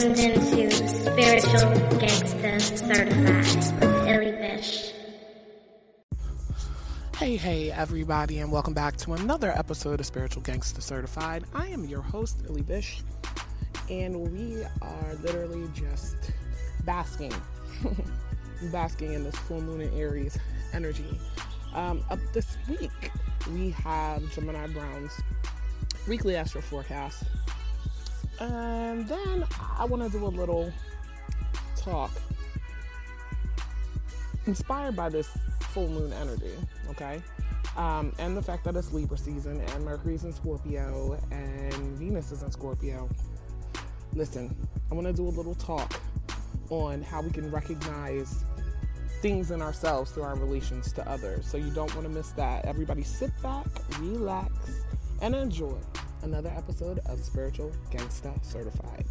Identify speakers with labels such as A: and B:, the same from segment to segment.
A: tuned into Spiritual Gangsta Certified with Illy Bish.
B: Hey, hey, everybody, and welcome back to another episode of Spiritual Gangsta Certified. I am your host, Illy Bish, and we are literally just basking, basking in this full moon in Aries energy. Um, up this week, we have Gemini Brown's weekly astro forecast. And then I want to do a little talk inspired by this full moon energy, okay? Um, and the fact that it's Libra season and Mercury's in Scorpio and Venus is in Scorpio. Listen, I want to do a little talk on how we can recognize things in ourselves through our relations to others. So you don't want to miss that. Everybody sit back, relax, and enjoy another episode of Spiritual Gangsta Certified.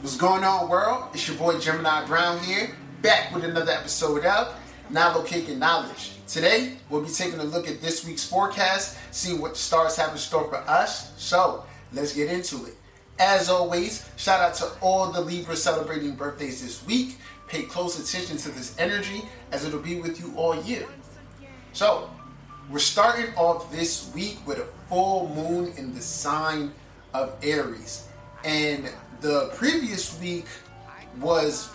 C: What's going on, world? It's your boy Gemini Brown here, back with another episode of Now Locating Knowledge. Today, we'll be taking a look at this week's forecast, seeing what the stars have in store for us. So, let's get into it. As always, shout out to all the Libras celebrating birthdays this week. Pay close attention to this energy as it'll be with you all year. So, we're starting off this week with a full moon in the sign of Aries. And the previous week was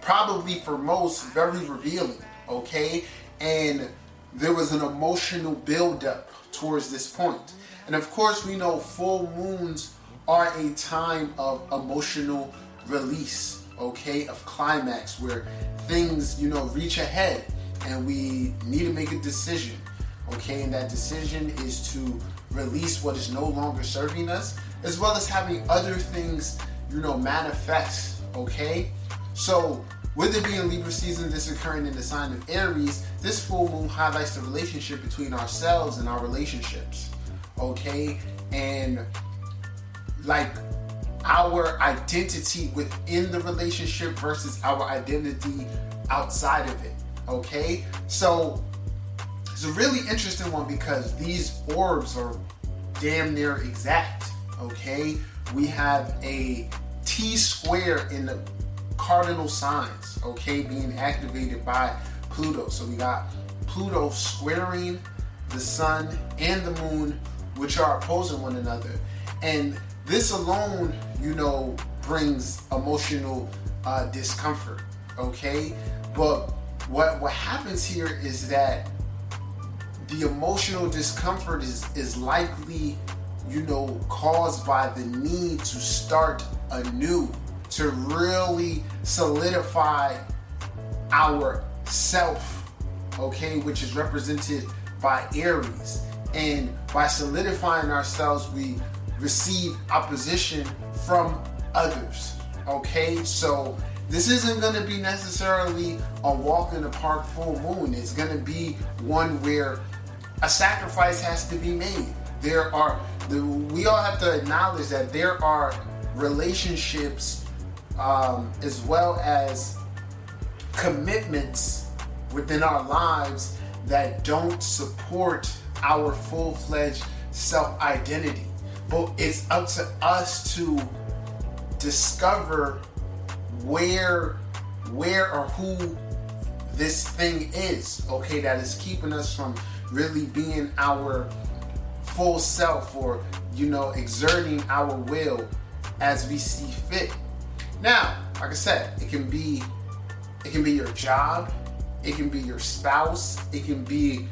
C: probably for most very revealing, okay? And there was an emotional buildup towards this point. And of course, we know full moons are a time of emotional release, okay? Of climax where things, you know, reach ahead and we need to make a decision, okay? And that decision is to release what is no longer serving us, as well as having other things, you know, manifest, okay? So, with it being Libra season, this occurring in the sign of Aries, this full moon highlights the relationship between ourselves and our relationships, okay? And like our identity within the relationship versus our identity outside of it, okay? So, it's a really interesting one because these orbs are damn near exact. Okay, we have a T square in the cardinal signs. Okay, being activated by Pluto. So we got Pluto squaring the sun and the moon, which are opposing one another, and this alone, you know, brings emotional uh, discomfort. Okay, but what what happens here is that the emotional discomfort is is likely you know caused by the need to start anew to really solidify our self okay which is represented by aries and by solidifying ourselves we receive opposition from others okay so this isn't going to be necessarily a walk in the park full moon it's going to be one where a sacrifice has to be made. There are, we all have to acknowledge that there are relationships um, as well as commitments within our lives that don't support our full fledged self identity. But it's up to us to discover where, where or who this thing is, okay, that is keeping us from really being our full self or you know exerting our will as we see fit. Now like i said it can be it can be your job it can be your spouse it can be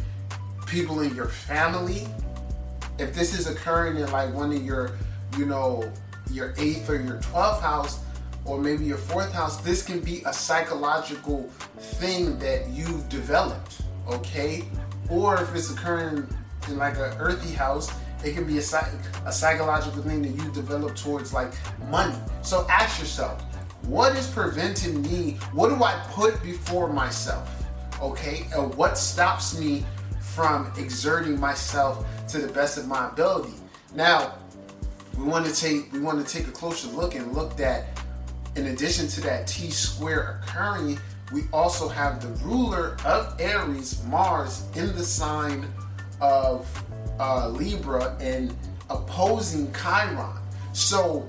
C: people in your family if this is occurring in like one of your you know your eighth or your 12th house or maybe your fourth house this can be a psychological thing that you've developed okay or if it's occurring in like an earthy house, it can be a, a psychological thing that you develop towards like money. So ask yourself, what is preventing me? What do I put before myself? Okay, and what stops me from exerting myself to the best of my ability? Now, we want to take we want to take a closer look and look at, in addition to that T square occurring, we also have the ruler of Aries, Mars, in the sign of uh, Libra and opposing Chiron. So,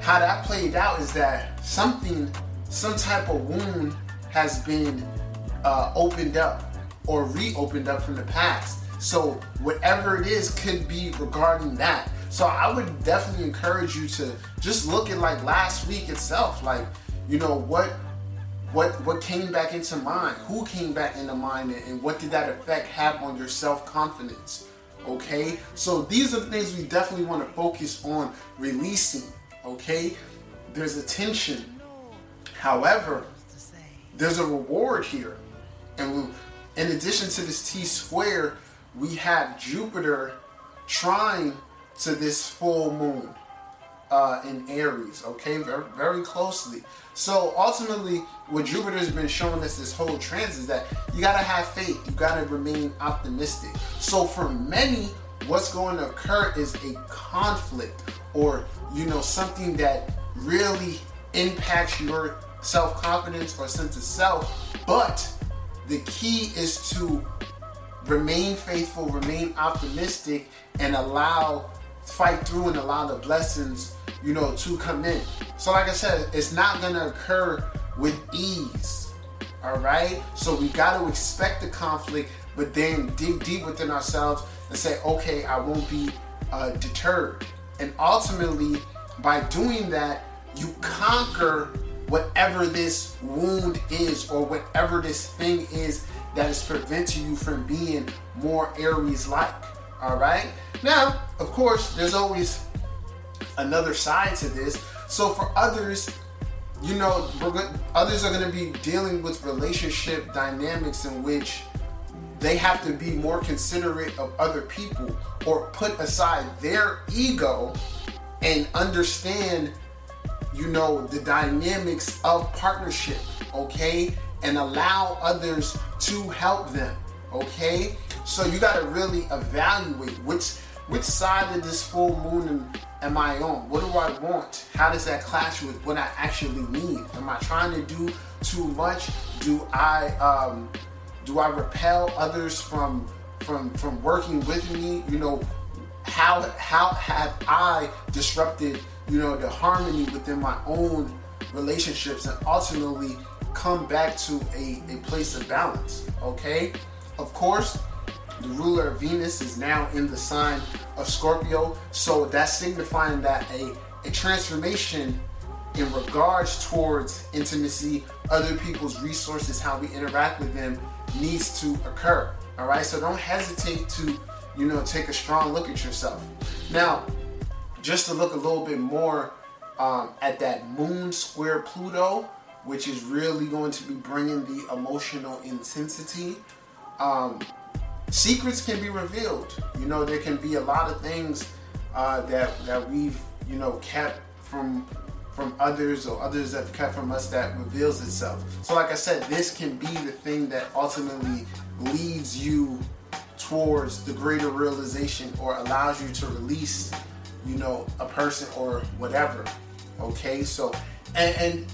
C: how that played out is that something, some type of wound has been uh, opened up or reopened up from the past. So, whatever it is could be regarding that. So, I would definitely encourage you to just look at like last week itself. Like, you know, what what what came back into mind? Who came back into mind and what did that effect have on your self-confidence? Okay? So these are the things we definitely want to focus on releasing okay? There's a tension however there's a reward here. And we, in addition to this t square we have jupiter trying to this full moon uh, in Aries, okay, very, very closely. So ultimately, what Jupiter has been showing us this whole transit is that you gotta have faith, you gotta remain optimistic. So for many, what's going to occur is a conflict or you know something that really impacts your self-confidence or sense of self. But the key is to remain faithful, remain optimistic, and allow fight through and allow the blessings, you know, to come in. So, like I said, it's not gonna occur with ease. All right. So we got to expect the conflict, but then dig deep within ourselves and say, okay, I won't be uh, deterred. And ultimately, by doing that, you conquer whatever this wound is or whatever this thing is that is preventing you from being more Aries like. All right. Now, of course, there's always another side to this. So for others, you know, others are going to be dealing with relationship dynamics in which they have to be more considerate of other people or put aside their ego and understand, you know, the dynamics of partnership, okay? And allow others to help them, okay? So you got to really evaluate which which side of this full moon am I on? What do I want? How does that clash with what I actually need? Am I trying to do too much? Do I um, do I repel others from from from working with me? You know, how how have I disrupted you know the harmony within my own relationships and ultimately come back to a, a place of balance? Okay, of course the ruler of Venus is now in the sign of Scorpio. So that's signifying that a, a transformation in regards towards intimacy, other people's resources, how we interact with them needs to occur. All right. So don't hesitate to, you know, take a strong look at yourself. Now, just to look a little bit more um, at that moon square Pluto, which is really going to be bringing the emotional intensity. Um, secrets can be revealed. You know, there can be a lot of things uh, that that we've you know kept from from others or others have kept from us that reveals itself. So, like I said, this can be the thing that ultimately leads you towards the greater realization or allows you to release, you know, a person or whatever. Okay, so and, and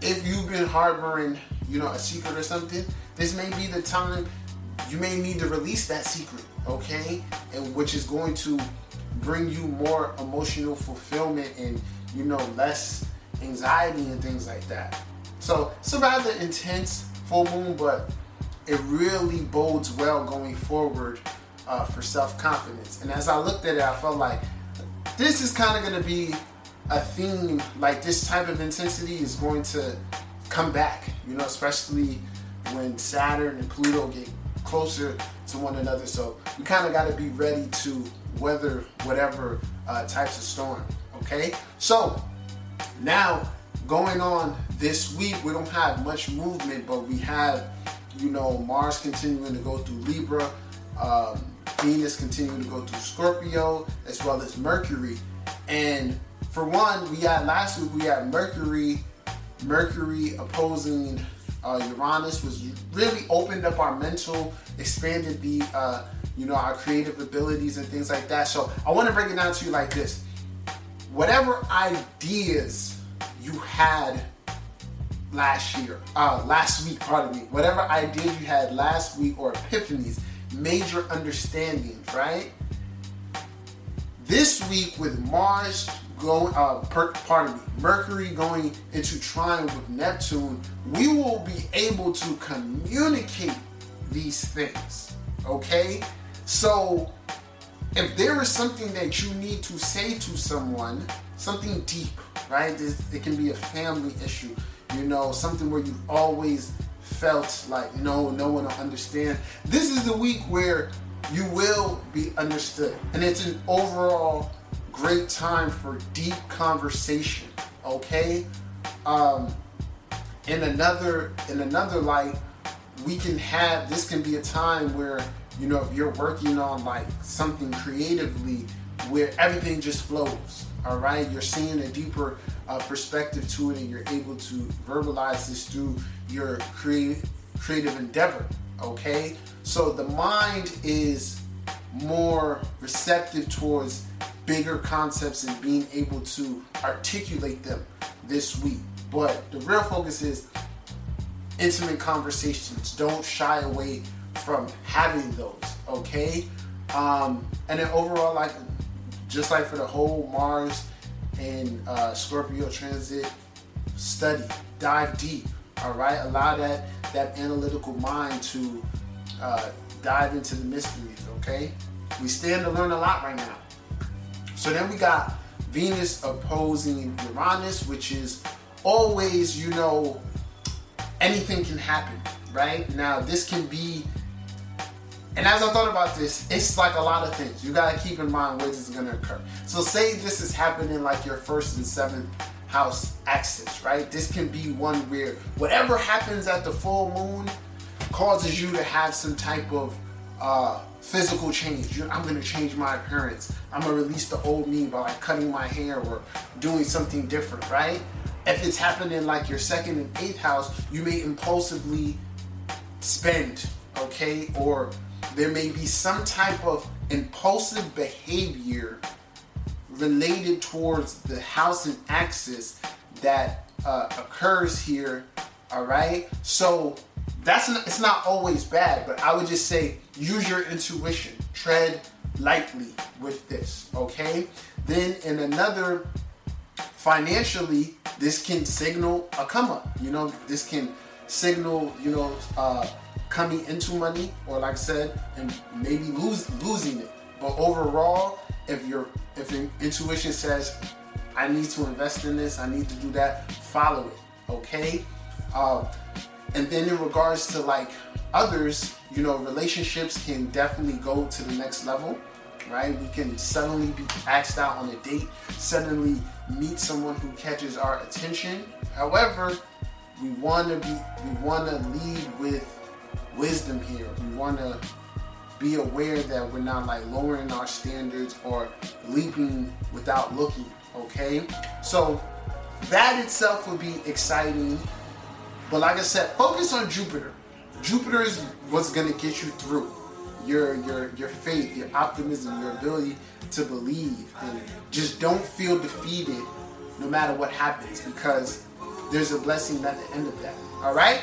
C: if you've been harboring, you know, a secret or something, this may be the time you may need to release that secret, okay? And which is going to bring you more emotional fulfillment and you know less anxiety and things like that. So it's a rather intense full moon, but it really bodes well going forward uh, for self confidence. And as I looked at it, I felt like this is kind of going to be a theme. Like this type of intensity is going to come back, you know, especially when Saturn and Pluto get closer to one another. So we kind of got to be ready to weather whatever uh, types of storm. Okay, so now going on this week, we don't have much movement, but we have you know Mars continuing to go through Libra, um, Venus continuing to go through Scorpio, as well as Mercury. And for one, we had last week we had Mercury, Mercury opposing uh, Uranus was really opened up our mental, expanded the uh, you know our creative abilities and things like that. So I want to break it down to you like this: whatever ideas you had last year, uh, last week, pardon me, whatever ideas you had last week or epiphanies, major understandings, right? This week with Mars going, uh, per, pardon me, Mercury going into trine with Neptune, we will be able to communicate these things. Okay, so if there is something that you need to say to someone, something deep, right? it can be a family issue, you know, something where you've always felt like no, no one will understand. This is the week where you will be understood, and it's an overall great time for deep conversation. Okay, um, in another in another light, we can have this can be a time where you know if you're working on like something creatively where everything just flows all right you're seeing a deeper uh, perspective to it and you're able to verbalize this through your creative creative endeavor okay so the mind is more receptive towards bigger concepts and being able to articulate them this week but the real focus is intimate conversations. Don't shy away from having those, okay? Um, and then overall, like just like for the whole Mars and uh, Scorpio transit, study, dive deep. All right, allow that that analytical mind to uh, dive into the mysteries. Okay, we stand to learn a lot right now. So then we got Venus opposing Uranus, which is always, you know, anything can happen, right? Now, this can be, and as I thought about this, it's like a lot of things. You got to keep in mind where this is to occur. So, say this is happening like your first and seventh house axis, right? This can be one where whatever happens at the full moon causes you to have some type of uh, physical change. I'm going to change my appearance. I'm going to release the old me by like cutting my hair or doing something different, right? If it's happening like your second and eighth house, you may impulsively spend, okay? Or there may be some type of impulsive behavior related towards the house and axis that uh, occurs here, all right? So that's not, it's not always bad, but I would just say use your intuition, tread lightly with this, okay? Then in another financially, this can signal a come up. You know, this can signal, you know, uh, coming into money, or like I said, and maybe lose, losing it. But overall, if your if intuition says, I need to invest in this, I need to do that, follow it. Okay. Um, and then in regards to like others, you know, relationships can definitely go to the next level right? We can suddenly be asked out on a date, suddenly meet someone who catches our attention. However, we want to be we want to lead with wisdom here. We want to be aware that we're not like lowering our standards or leaping without looking, okay? So that itself would be exciting. But like I said, focus on Jupiter. Jupiter is what's to get you through your your your faith, your optimism, your ability to believe, and just don't feel defeated no matter what happens because there's a blessing at the end of that. All right.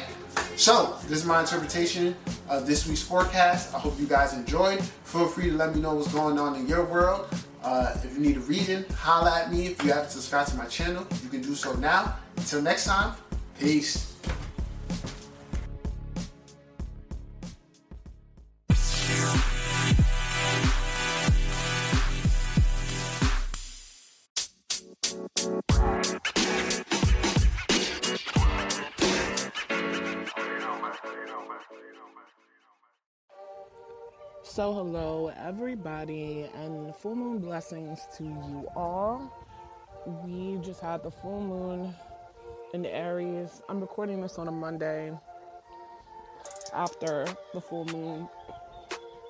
C: So this is my interpretation of this week's forecast. I hope you guys enjoyed. Feel free to let me know what's going on in your world. Uh, if you need a reading, holla at me. If you haven't subscribed to my channel, you can do so now. Until next time, peace.
B: So, hello, everybody, and full moon blessings to you all. We just had the full moon in Aries. I'm recording this on a Monday after the full moon,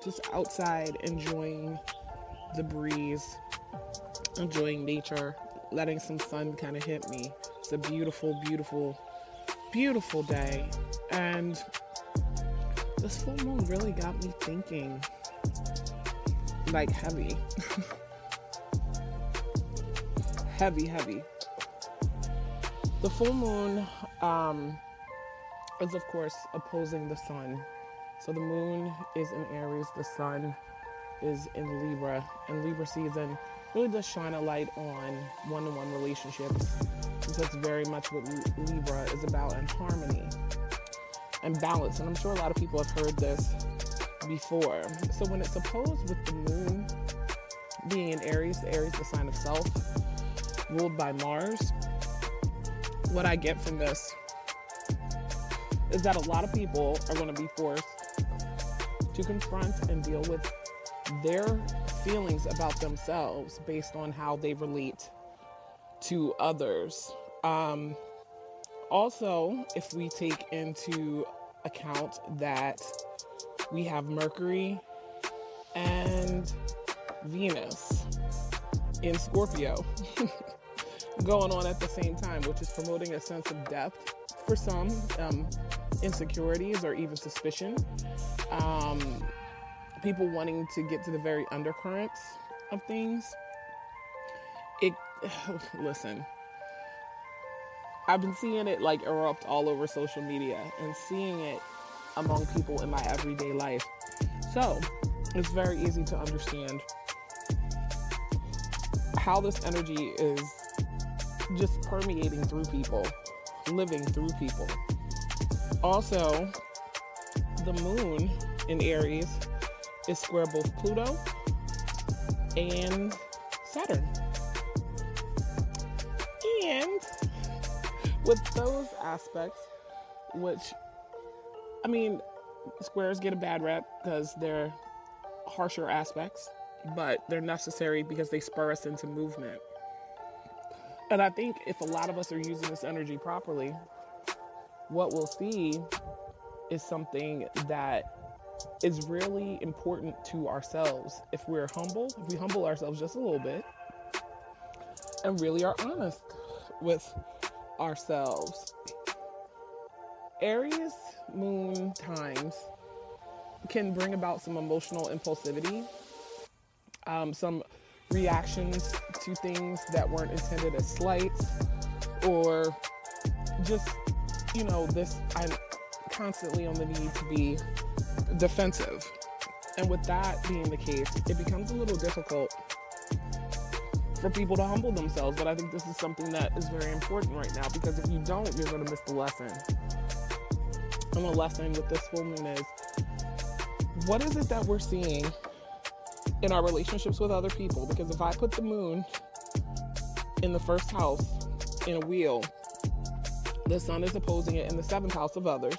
B: just outside enjoying the breeze, enjoying nature, letting some sun kind of hit me. It's a beautiful, beautiful, beautiful day. And this full moon really got me thinking like heavy. heavy, heavy. The full moon um, is, of course, opposing the sun. So the moon is in Aries, the sun is in Libra, and Libra season really does shine a light on one on one relationships. Because that's very much what Libra is about and harmony and balance. And I'm sure a lot of people have heard this before. So when it's opposed with the moon being in Aries, the Aries, the sign of self, ruled by Mars, what I get from this is that a lot of people are going to be forced to confront and deal with their feelings about themselves based on how they relate to others. Um, also, if we take into account that we have Mercury and Venus in Scorpio going on at the same time, which is promoting a sense of depth for some, um, insecurities or even suspicion. Um, people wanting to get to the very undercurrents of things. It, listen, I've been seeing it like erupt all over social media and seeing it among people in my everyday life. So it's very easy to understand how this energy is just permeating through people, living through people. Also, the moon in Aries is square both Pluto and Saturn. And with those aspects, which, I mean, squares get a bad rep because they're harsher aspects, but they're necessary because they spur us into movement. And I think if a lot of us are using this energy properly, what we'll see is something that is really important to ourselves. If we're humble, if we humble ourselves just a little bit and really are honest with ourselves. Aries moon times can bring about some emotional impulsivity, um, some reactions to things that weren't intended as slights, or just, you know, this I'm constantly on the need to be defensive. And with that being the case, it becomes a little difficult for people to humble themselves. But I think this is something that is very important right now because if you don't, you're going to miss the lesson. And the lesson with this full moon is what is it that we're seeing in our relationships with other people? Because if I put the moon in the first house in a wheel, the sun is opposing it in the seventh house of others.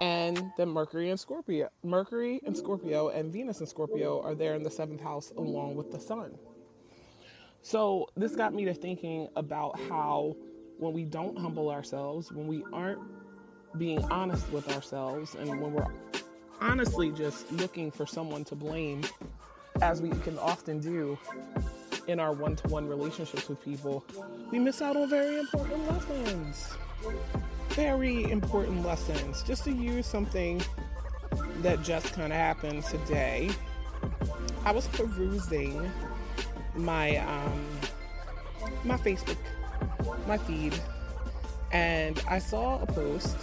B: And then Mercury and Scorpio, Mercury and Scorpio, and Venus and Scorpio are there in the seventh house along with the sun. So this got me to thinking about how when we don't humble ourselves, when we aren't being honest with ourselves, and when we're honestly just looking for someone to blame, as we can often do in our one to one relationships with people, we miss out on very important lessons. Very important lessons. Just to use something that just kind of happened today, I was perusing my um, my Facebook, my feed, and I saw a post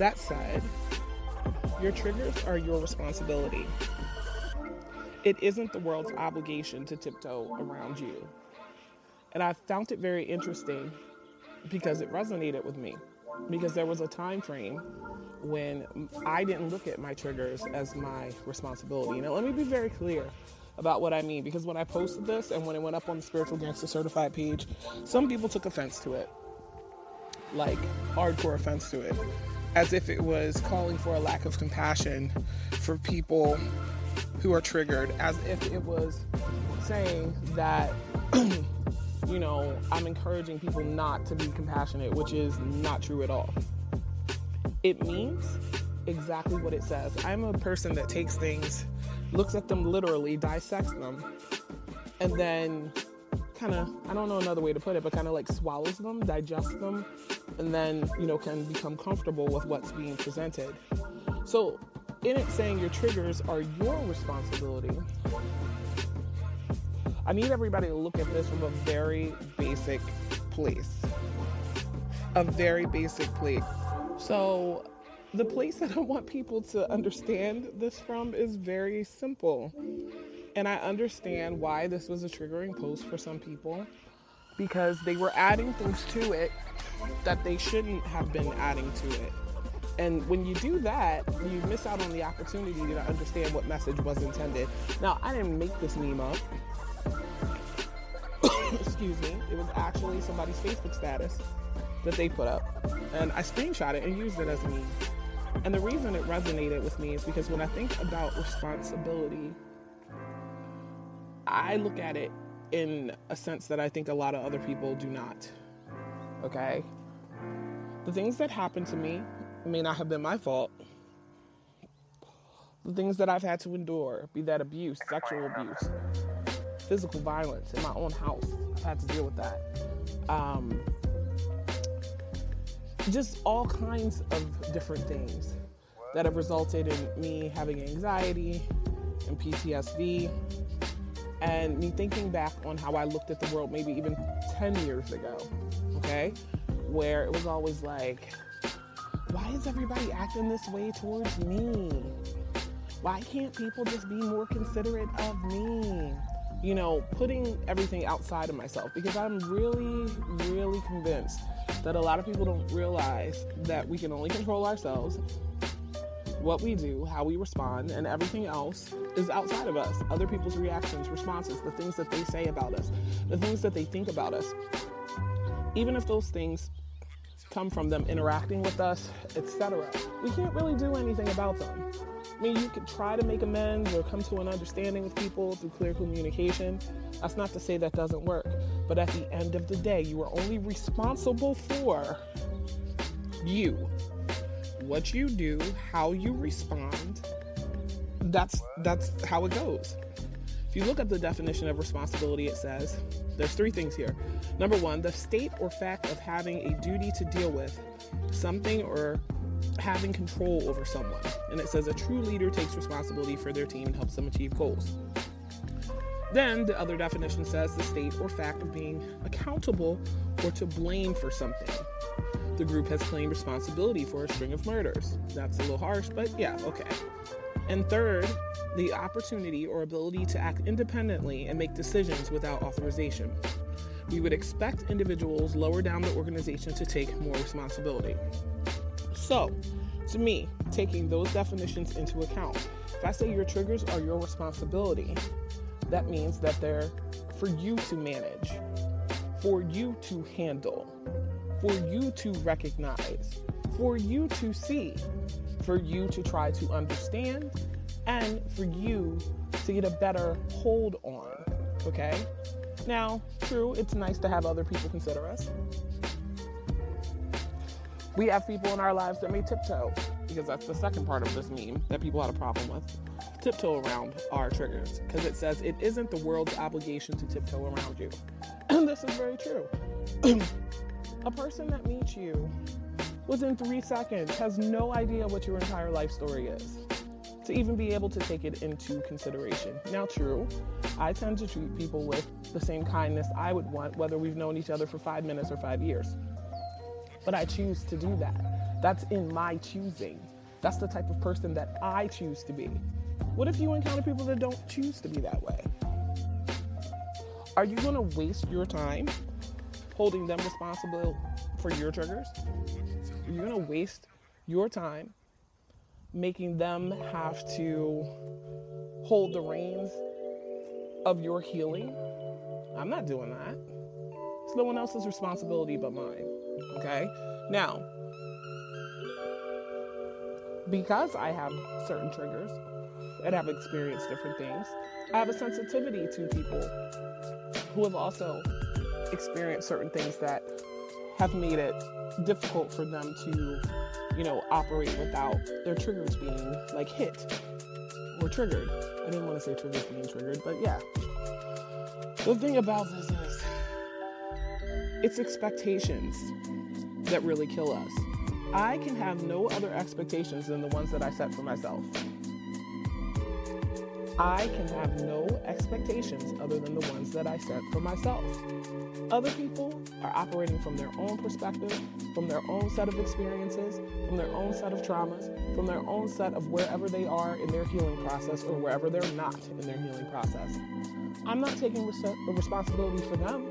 B: that said, "Your triggers are your responsibility. It isn't the world's obligation to tiptoe around you." And I found it very interesting because it resonated with me because there was a time frame when I didn't look at my triggers as my responsibility. Now, let me be very clear about what I mean because when I posted this and when it went up on the Spiritual Gangster Certified page, some people took offense to it. Like, hardcore offense to it. As if it was calling for a lack of compassion for people who are triggered, as if it was saying that, you know, I'm encouraging people not to be compassionate, which is not true at all. It means exactly what it says. I'm a person that takes things looks at them literally, dissects them, and then kind of, I don't know another way to put it, but kind of like swallows them, digests them, and then, you know, can become comfortable with what's being presented. So, in it saying your triggers are your responsibility, I need everybody to look at this from a very basic place. a very basic place. So, the place that I want people to understand this from is very simple. And I understand why this was a triggering post for some people because they were adding things to it that they shouldn't have been adding to it. And when you do that, you miss out on the opportunity to understand what message was intended. Now, I didn't make this meme up. Excuse me. It was actually somebody's Facebook status that they put up. And I screenshot it and used it as a meme. And the reason it resonated with me is because when I think about responsibility, I look at it in a sense that I think a lot of other people do not. Okay? The things that happened to me may not have been my fault. The things that I've had to endure, be that abuse, sexual abuse, physical violence in my own house, I've had to deal with that. Um, just all kinds of different things that have resulted in me having anxiety and PTSD and me thinking back on how I looked at the world maybe even 10 years ago, okay? Where it was always like, why is everybody acting this way towards me? Why can't people just be more considerate of me? You know, putting everything outside of myself because I'm really, really convinced that a lot of people don't realize that we can only control ourselves, what we do, how we respond, and everything else is outside of us. Other people's reactions, responses, the things that they say about us, the things that they think about us. Even if those things come from them interacting with us, etc. We can't really do anything about them. I mean, you could try to make amends or come to an understanding with people through clear communication. That's not to say that doesn't work. But at the end of the day, you are only responsible for you. What you do, how you respond, that's that's how it goes. If you look at the definition of responsibility, it says there's three things here. Number one, the state or fact of having a duty to deal with something or having control over someone. And it says a true leader takes responsibility for their team and helps them achieve goals. Then the other definition says the state or fact of being accountable or to blame for something. The group has claimed responsibility for a string of murders. That's a little harsh, but yeah, okay. And third, the opportunity or ability to act independently and make decisions without authorization. We would expect individuals lower down the organization to take more responsibility. So, to me, taking those definitions into account, if I say your triggers are your responsibility, that means that they're for you to manage, for you to handle, for you to recognize, for you to see, for you to try to understand, and for you to get a better hold on. Okay? Now, true, it's nice to have other people consider us. We have people in our lives that may tiptoe, because that's the second part of this meme that people had a problem with. Tiptoe around our triggers, because it says it isn't the world's obligation to tiptoe around you. And this is very true. a person that meets you within three seconds has no idea what your entire life story is to even be able to take it into consideration. Now, true, I tend to treat people with the same kindness I would want, whether we've known each other for five minutes or five years. But I choose to do that. That's in my choosing. That's the type of person that I choose to be. What if you encounter people that don't choose to be that way? Are you going to waste your time holding them responsible for your triggers? you're going to waste your time making them have to hold the reins of your healing. I'm not doing that. It's no one else's responsibility but mine. Okay? Now, because I have certain triggers and have experienced different things, I have a sensitivity to people who have also experienced certain things that have made it difficult for them to you know, operate without their triggers being like hit or triggered. I didn't want to say triggers being triggered, but yeah. The thing about this is, it's expectations that really kill us. I can have no other expectations than the ones that I set for myself. I can have no expectations other than the ones that I set for myself. Other people are operating from their own perspective, from their own set of experiences, from their own set of traumas, from their own set of wherever they are in their healing process or wherever they're not in their healing process. I'm not taking res- responsibility for them,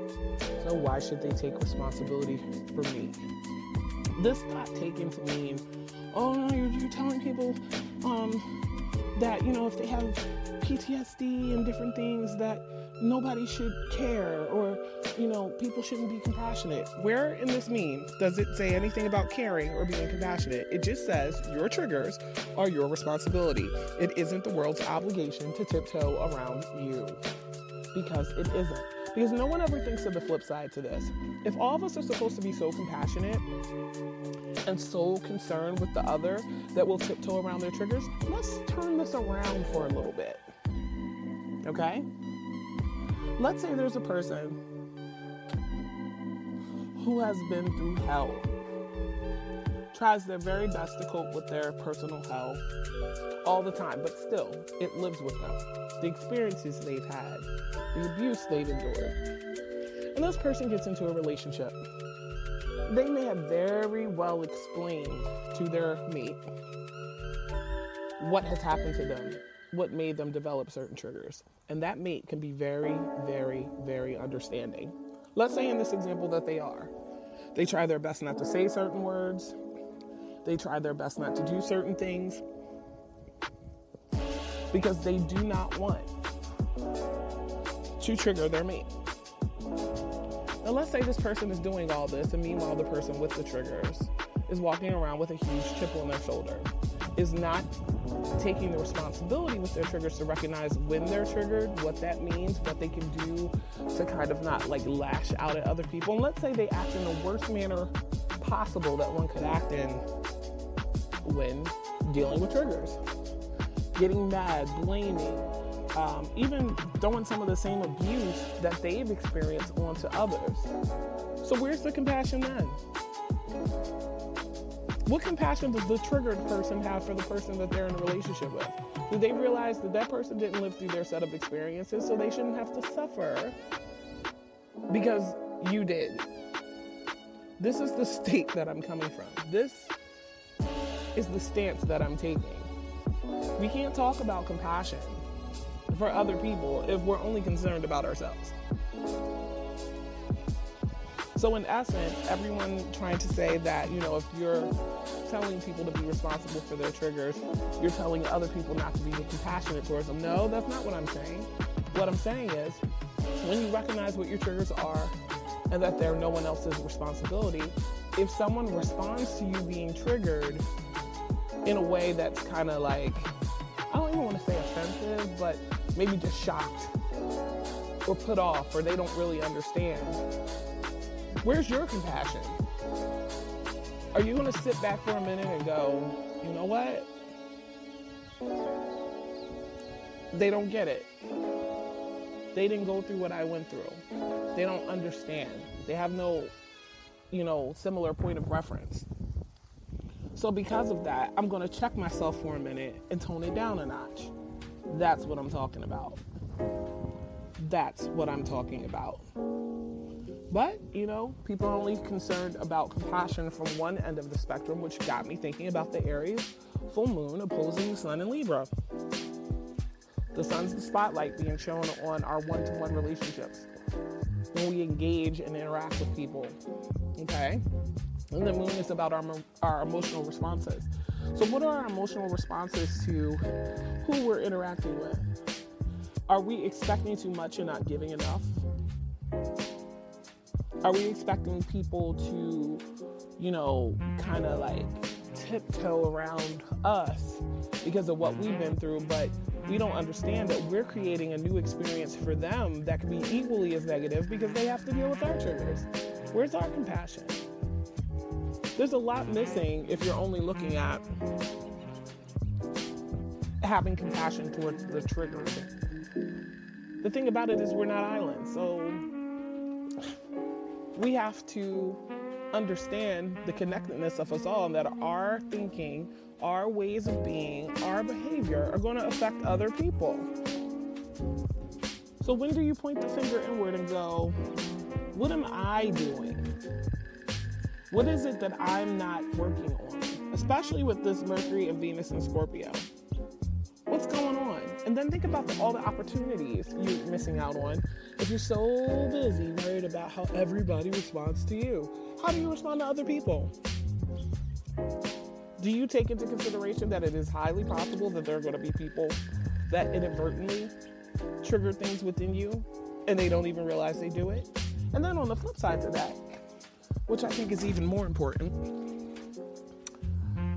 B: so why should they take responsibility for me? This got taken to mean, oh no, you're, you're telling people um, that, you know, if they have PTSD and different things that nobody should care or you know people shouldn't be compassionate. Where in this meme does it say anything about caring or being compassionate? It just says your triggers are your responsibility. It isn't the world's obligation to tiptoe around you because it isn't. Because no one ever thinks of the flip side to this. If all of us are supposed to be so compassionate and so concerned with the other that will tiptoe around their triggers let's turn this around for a little bit Okay? Let's say there's a person who has been through hell, tries their very best to cope with their personal hell all the time, but still, it lives with them. The experiences they've had, the abuse they've endured. And this person gets into a relationship. They may have very well explained to their mate what has happened to them what made them develop certain triggers. And that mate can be very, very, very understanding. Let's say in this example that they are. They try their best not to say certain words, they try their best not to do certain things because they do not want to trigger their mate. Now, let's say this person is doing all this, and meanwhile, the person with the triggers is walking around with a huge chip on their shoulder is not taking the responsibility with their triggers to recognize when they're triggered, what that means, what they can do to kind of not like lash out at other people. And let's say they act in the worst manner possible that one could act in when dealing with triggers. Getting mad, blaming, um, even throwing some of the same abuse that they've experienced onto others. So, where's the compassion then? What compassion does the triggered person have for the person that they're in a relationship with? Do they realize that that person didn't live through their set of experiences, so they shouldn't have to suffer because you did? This is the state that I'm coming from. This is the stance that I'm taking. We can't talk about compassion for other people if we're only concerned about ourselves. So, in essence, everyone trying to say that, you know, if you're telling people to be responsible for their triggers, you're telling other people not to be compassionate towards them. No, that's not what I'm saying. What I'm saying is, when you recognize what your triggers are and that they're no one else's responsibility, if someone responds to you being triggered in a way that's kind of like, I don't even want to say offensive, but maybe just shocked or put off or they don't really understand Where's your compassion? Are you going to sit back for a minute and go, you know what? They don't get it. They didn't go through what I went through. They don't understand. They have no, you know, similar point of reference. So, because of that, I'm going to check myself for a minute and tone it down a notch. That's what I'm talking about. That's what I'm talking about. But, you know, people are only concerned about compassion from one end of the spectrum, which got me thinking about the Aries full moon opposing sun in Libra. The sun's the spotlight being shown on our one to one relationships when we engage and interact with people. Okay? And the moon is about our, our emotional responses. So, what are our emotional responses to who we're interacting with? Are we expecting too much and not giving enough? Are we expecting people to, you know, kind of like tiptoe around us because of what we've been through, but we don't understand that we're creating a new experience for them that can be equally as negative because they have to deal with our triggers. Where's our compassion? There's a lot missing if you're only looking at having compassion towards the trigger. The thing about it is, we're not islands, so we have to understand the connectedness of us all and that our thinking, our ways of being, our behavior are going to affect other people. So when do you point the finger inward and go, what am I doing? What is it that I'm not working on? Especially with this Mercury and Venus and Scorpio. What's going on? And then think about the, all the opportunities you're missing out on if you're so busy worried about how everybody responds to you. How do you respond to other people? Do you take into consideration that it is highly possible that there are going to be people that inadvertently trigger things within you and they don't even realize they do it? And then on the flip side to that, which I think is even more important,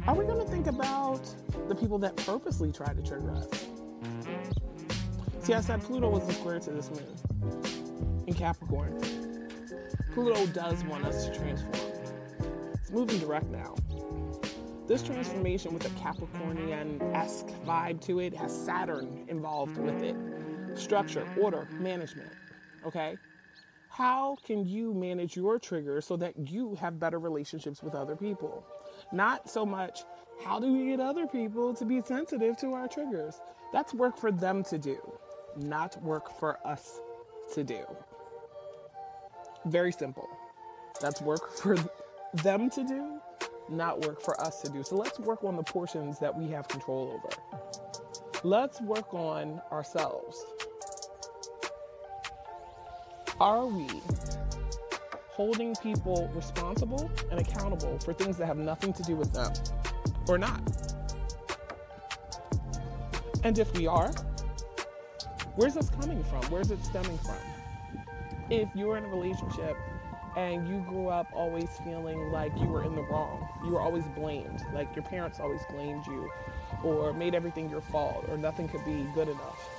B: are we going to think about the people that purposely try to trigger us? See, I said Pluto was the square to this moon in Capricorn. Pluto does want us to transform. It's moving direct now. This transformation with a Capricornian esque vibe to it has Saturn involved with it. Structure, order, management. Okay? How can you manage your triggers so that you have better relationships with other people? Not so much, how do we get other people to be sensitive to our triggers? That's work for them to do, not work for us to do. Very simple. That's work for them to do, not work for us to do. So let's work on the portions that we have control over. Let's work on ourselves. Are we holding people responsible and accountable for things that have nothing to do with them or not? And if we are, where's this coming from? Where's it stemming from? If you're in a relationship and you grew up always feeling like you were in the wrong, you were always blamed, like your parents always blamed you or made everything your fault or nothing could be good enough.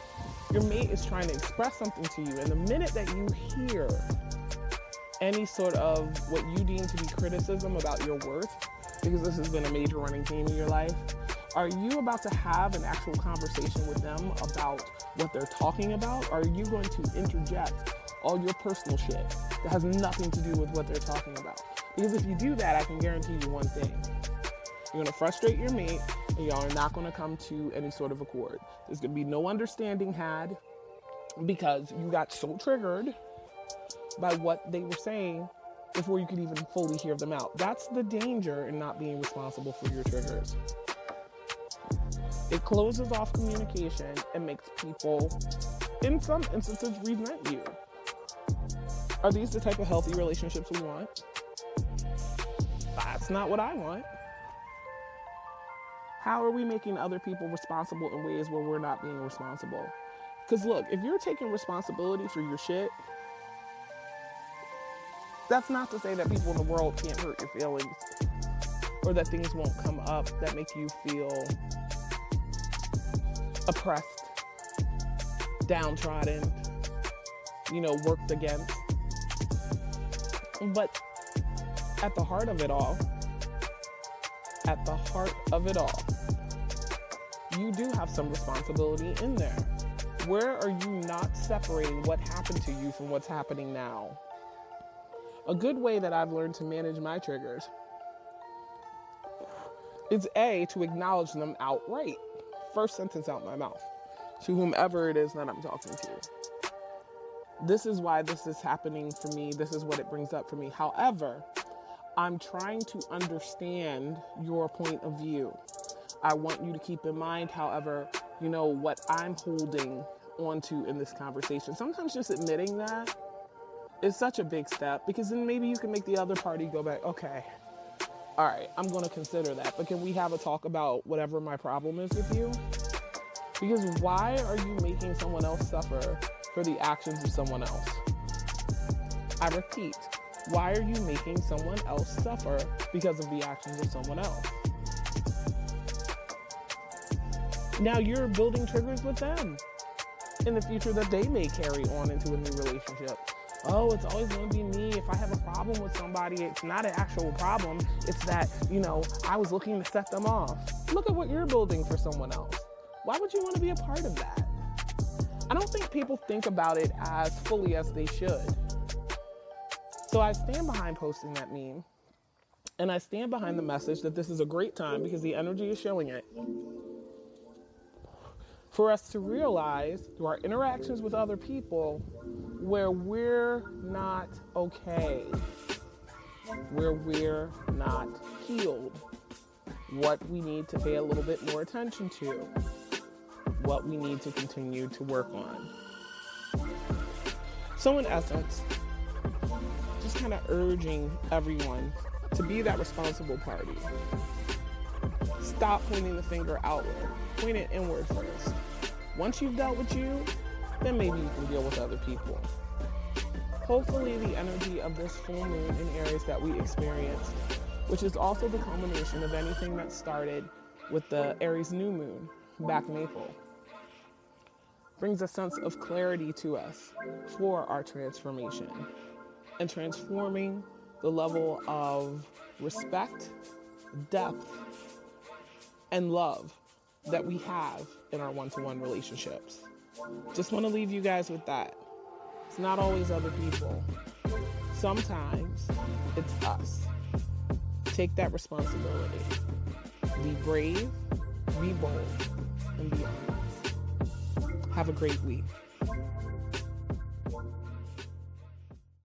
B: Your mate is trying to express something to you, and the minute that you hear any sort of what you deem to be criticism about your worth, because this has been a major running theme in your life, are you about to have an actual conversation with them about what they're talking about? Or are you going to interject all your personal shit that has nothing to do with what they're talking about? Because if you do that, I can guarantee you one thing. You're going to frustrate your mate, and y'all are not going to come to any sort of accord. There's going to be no understanding had because you got so triggered by what they were saying before you could even fully hear them out. That's the danger in not being responsible for your triggers. It closes off communication and makes people, in some instances, resent you. Are these the type of healthy relationships we want? That's not what I want. How are we making other people responsible in ways where we're not being responsible? Because look, if you're taking responsibility for your shit, that's not to say that people in the world can't hurt your feelings or that things won't come up that make you feel oppressed, downtrodden, you know, worked against. But at the heart of it all, at the heart of it all, you do have some responsibility in there. Where are you not separating what happened to you from what's happening now? A good way that I've learned to manage my triggers is A, to acknowledge them outright. First sentence out my mouth to whomever it is that I'm talking to. This is why this is happening for me. This is what it brings up for me. However, I'm trying to understand your point of view. I want you to keep in mind, however, you know, what I'm holding onto in this conversation. Sometimes just admitting that is such a big step because then maybe you can make the other party go back, okay, all right, I'm going to consider that. But can we have a talk about whatever my problem is with you? Because why are you making someone else suffer for the actions of someone else? I repeat, why are you making someone else suffer because of the actions of someone else? Now you're building triggers with them in the future that they may carry on into a new relationship. Oh, it's always going to be me. If I have a problem with somebody, it's not an actual problem. It's that, you know, I was looking to set them off. Look at what you're building for someone else. Why would you want to be a part of that? I don't think people think about it as fully as they should. So I stand behind posting that meme. And I stand behind the message that this is a great time because the energy is showing it for us to realize through our interactions with other people where we're not okay, where we're not healed, what we need to pay a little bit more attention to, what we need to continue to work on. So, in essence, just kind of urging everyone to be that responsible party. Stop pointing the finger outward, point it inward first. Once you've dealt with you, then maybe you can deal with other people. Hopefully, the energy of this full moon in Aries that we experienced, which is also the culmination of anything that started with the Aries new moon back in April, brings a sense of clarity to us for our transformation and transforming the level of respect, depth, and love that we have in our one to one relationships. Just want to leave you guys with that. It's not always other people, sometimes it's us. Take that responsibility. Be brave, be bold, and be honest. Have a great week.